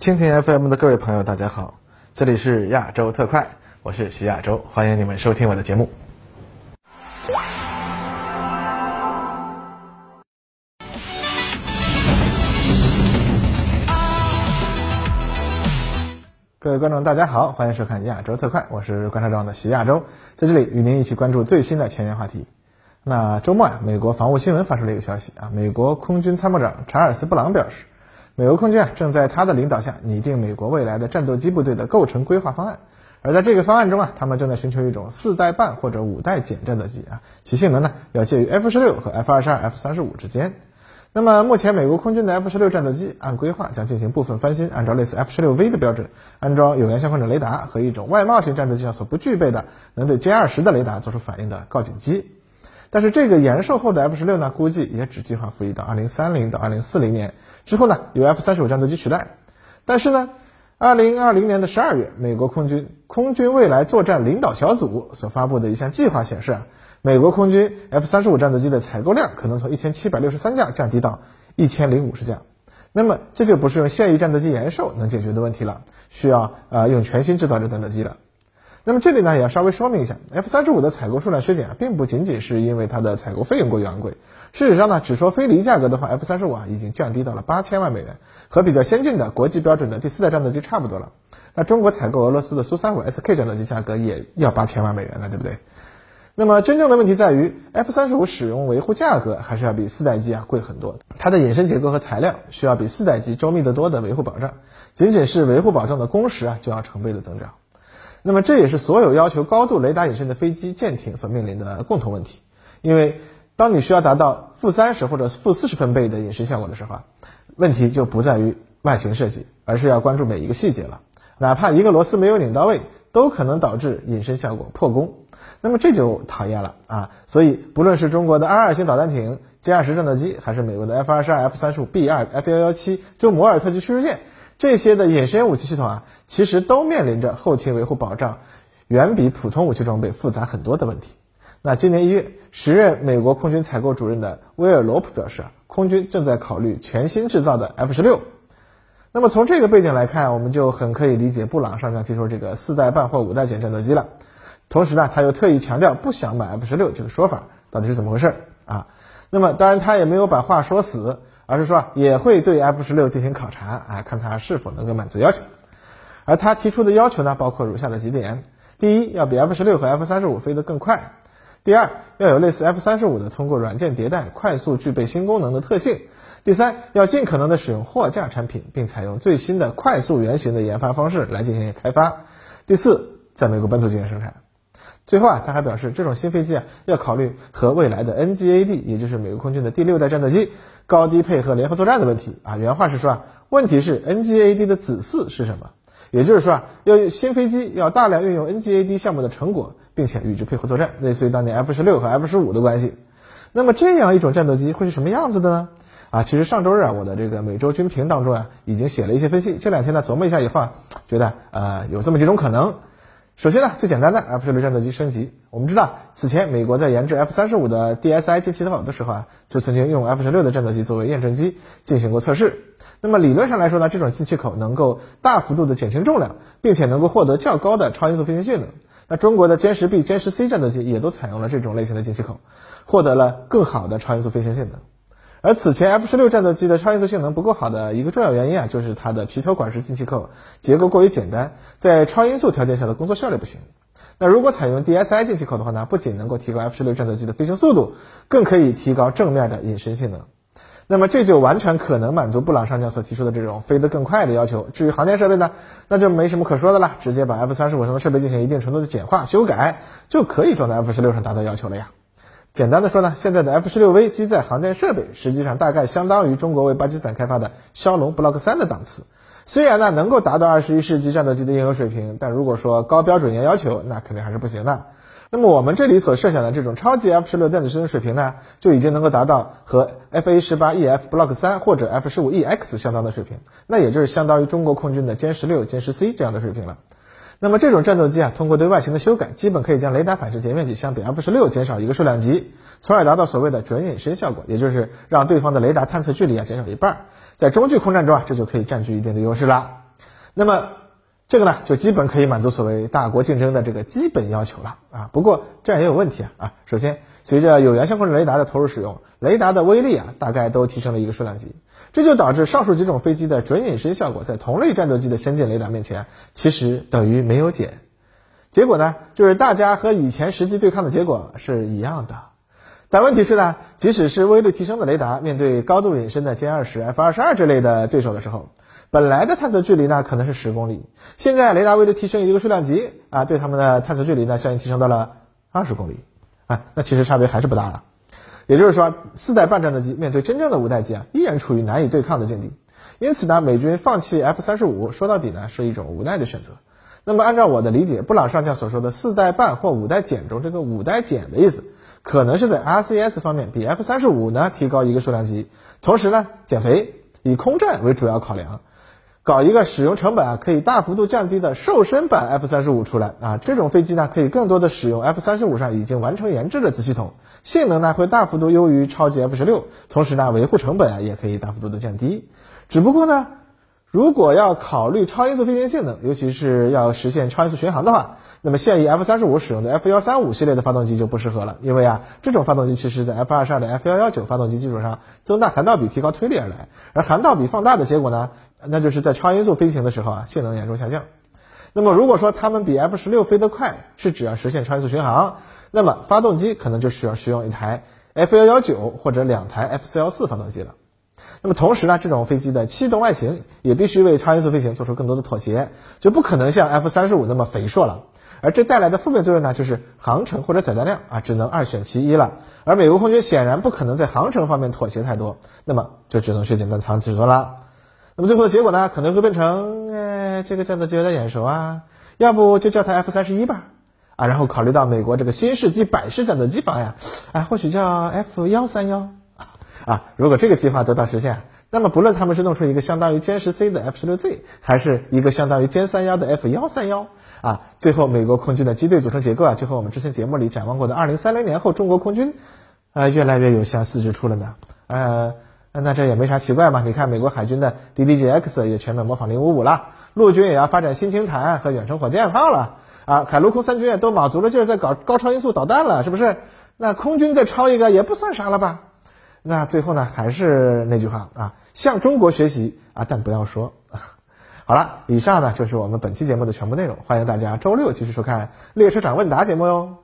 蜻蜓 FM 的各位朋友，大家好，这里是亚洲特快，我是徐亚洲，欢迎你们收听我的节目。各位观众，大家好，欢迎收看亚洲特快，我是观察长的徐亚洲，在这里与您一起关注最新的前沿话题。那周末呀，美国防务新闻发出了一个消息啊，美国空军参谋长查尔斯·布朗表示，美国空军啊正在他的领导下拟定美国未来的战斗机部队的构成规划方案，而在这个方案中啊，他们正在寻求一种四代半或者五代减战斗机啊，其性能呢要介于 F 十六和 F 二十二、F 三十五之间。那么目前美国空军的 F 十六战斗机按规划将进行部分翻新，按照类似 F 十六 V 的标准，安装有源相控阵雷达和一种外贸型战斗机上所不具备的能对歼二十的雷达做出反应的告警机。但是这个延寿后的 F 十六呢，估计也只计划服役到二零三零到二零四零年之后呢，由 F 三十五战斗机取代。但是呢，二零二零年的十二月，美国空军空军未来作战领导小组所发布的一项计划显示啊，美国空军 F 三十五战斗机的采购量可能从一千七百六十三架降低到一千零五十架。那么这就不是用现役战斗机延寿能解决的问题了，需要呃用全新制造的战斗机了。那么这里呢也要稍微说明一下，F 三十五的采购数量削减啊，并不仅仅是因为它的采购费用过于昂贵。事实上呢，只说飞离价格的话，F 三十五啊已经降低到了八千万美元，和比较先进的国际标准的第四代战斗机差不多了。那中国采购俄罗斯的苏三五 SK 战斗机价格也要八千万美元了，对不对？那么真正的问题在于，F 三十五使用维护价格还是要比四代机啊贵很多，它的隐身结构和材料需要比四代机周密得多的维护保障，仅仅是维护保障的工时啊就要成倍的增长。那么这也是所有要求高度雷达隐身的飞机舰艇所面临的共同问题，因为当你需要达到负三十或者负四十分贝的隐身效果的时候啊，问题就不在于外形设计，而是要关注每一个细节了。哪怕一个螺丝没有拧到位，都可能导致隐身效果破功。那么这就讨厌了啊！所以不论是中国的 R 二型导弹艇、歼二十战斗机，还是美国的 F 二十二、F 三十五、B 二、F 幺幺七、就摩尔特级驱逐舰。这些的隐身武器系统啊，其实都面临着后勤维护保障远比普通武器装备复杂很多的问题。那今年一月，时任美国空军采购主任的威尔罗普表示啊，空军正在考虑全新制造的 F 十六。那么从这个背景来看，我们就很可以理解布朗上将提出这个四代半或五代减战斗机了。同时呢，他又特意强调不想买 F 十六这个说法到底是怎么回事啊？那么当然他也没有把话说死。而是说也会对 F 十六进行考察啊，看它是否能够满足要求。而他提出的要求呢，包括如下的几点：第一，要比 F 十六和 F 三十五飞得更快；第二，要有类似 F 三十五的通过软件迭代快速具备新功能的特性；第三，要尽可能的使用货架产品，并采用最新的快速原型的研发方式来进行开发；第四，在美国本土进行生产。最后啊，他还表示，这种新飞机啊，要考虑和未来的 NGAD，也就是美国空军的第六代战斗机高低配合联合作战的问题啊。原话是说啊，问题是 NGAD 的子嗣是什么？也就是说啊，要新飞机要大量运用 NGAD 项目的成果，并且与之配合作战，类似于当年 F 十六和 F 十五的关系。那么这样一种战斗机会是什么样子的呢？啊，其实上周日啊，我的这个每周军评当中啊，已经写了一些分析。这两天呢，琢磨一下以后啊，觉得呃，有这么几种可能。首先呢，最简单的 F 十六战斗机升级。我们知道，此前美国在研制 F 三十五的 DSI 进气口的时候啊，就曾经用 F 十六的战斗机作为验证机进行过测试。那么理论上来说呢，这种进气口能够大幅度的减轻重量，并且能够获得较高的超音速飞行性能。那中国的歼十 B、歼十 C 战斗机也都采用了这种类型的进气口，获得了更好的超音速飞行性能。而此前 F 十六战斗机的超音速性能不够好的一个重要原因啊，就是它的皮头管式进气口结构过于简单，在超音速条件下的工作效率不行。那如果采用 DSI 进气口的话呢，不仅能够提高 F 十六战斗机的飞行速度，更可以提高正面的隐身性能。那么这就完全可能满足布朗上将所提出的这种飞得更快的要求。至于航天设备呢，那就没什么可说的了，直接把 F 三十五上的设备进行一定程度的简化修改，就可以装在 F 十六上达到要求了呀。简单的说呢，现在的 F 十六 V 机载航电设备实际上大概相当于中国为巴基斯坦开发的枭龙 Block 三的档次。虽然呢能够达到二十一世纪战斗机的应用水平，但如果说高标准严要求，那肯定还是不行的。那么我们这里所设想的这种超级 F 十六电子水准水平呢，就已经能够达到和 FA 十八 EF Block 三或者 F 十五 EX 相当的水平，那也就是相当于中国空军的歼十六、歼十 C 这样的水平了。那么这种战斗机啊，通过对外形的修改，基本可以将雷达反射截面积相比 F 十六减少一个数量级，从而达到所谓的准隐身效果，也就是让对方的雷达探测距离啊减少一半。在中距空战中啊，这就可以占据一定的优势了。那么这个呢，就基本可以满足所谓大国竞争的这个基本要求了啊。不过这样也有问题啊啊，首先。随着有源相控阵雷达的投入使用，雷达的威力啊，大概都提升了一个数量级，这就导致上述几种飞机的准隐身效果，在同类战斗机的先进雷达面前，其实等于没有减。结果呢，就是大家和以前实际对抗的结果是一样的。但问题是呢，即使是威力提升的雷达，面对高度隐身的歼二十、F 二十二之类的对手的时候，本来的探测距离呢可能是十公里，现在雷达为了提升一个数量级啊，对他们的探测距离呢，相应提升到了二十公里。啊，那其实差别还是不大的，也就是说，四代半战斗机面对真正的五代机啊，依然处于难以对抗的境地。因此呢，美军放弃 F 三十五，说到底呢，是一种无奈的选择。那么，按照我的理解，布朗上将所说的四代半或五代减中，这个五代减的意思，可能是在 RCS 方面比 F 三十五呢提高一个数量级，同时呢减肥，以空战为主要考量。搞一个使用成本啊可以大幅度降低的瘦身版 F 三十五出来啊，这种飞机呢可以更多的使用 F 三十五上已经完成研制的子系统，性能呢会大幅度优于超级 F 十六，同时呢维护成本啊也可以大幅度的降低。只不过呢。如果要考虑超音速飞行性能，尤其是要实现超音速巡航的话，那么现役 F 三十五使用的 F 幺三五系列的发动机就不适合了，因为啊，这种发动机其实在 F 二十二的 F 幺幺九发动机基础上增大涵道比，提高推力而来，而涵道比放大的结果呢，那就是在超音速飞行的时候啊，性能严重下降。那么如果说它们比 F 十六飞得快，是只要实现超音速巡航，那么发动机可能就需要使用一台 F 幺幺九或者两台 F 四幺四发动机了。那么同时呢，这种飞机的气动外形也必须为超音速飞行做出更多的妥协，就不可能像 F 三十五那么肥硕了。而这带来的负面作用呢，就是航程或者载弹量啊，只能二选其一了。而美国空军显然不可能在航程方面妥协太多，那么就只能削减单舱尺寸了。那么最后的结果呢，可能会变成，哎，这个战斗机有点眼熟啊，要不就叫它 F 三十一吧，啊，然后考虑到美国这个新世纪百式战斗机法呀，哎，或许叫 F 幺三幺。啊，如果这个计划得到实现，那么不论他们是弄出一个相当于歼十 C 的 F 十六 Z，还是一个相当于歼三幺的 F 幺三幺，啊，最后美国空军的机队组成结构啊，就和我们之前节目里展望过的二零三零年后中国空军，啊，越来越有相似之处了呢。呃，那这也没啥奇怪嘛。你看美国海军的 DDG-X 也全面模仿零五五了，陆军也要发展新氢弹和远程火箭炮了，啊，海陆空三军也都卯足了劲在搞高超音速导弹了，是不是？那空军再超一个也不算啥了吧？那最后呢，还是那句话啊，向中国学习啊，但不要说啊。好了，以上呢就是我们本期节目的全部内容，欢迎大家周六继续收看《列车长问答》节目哟。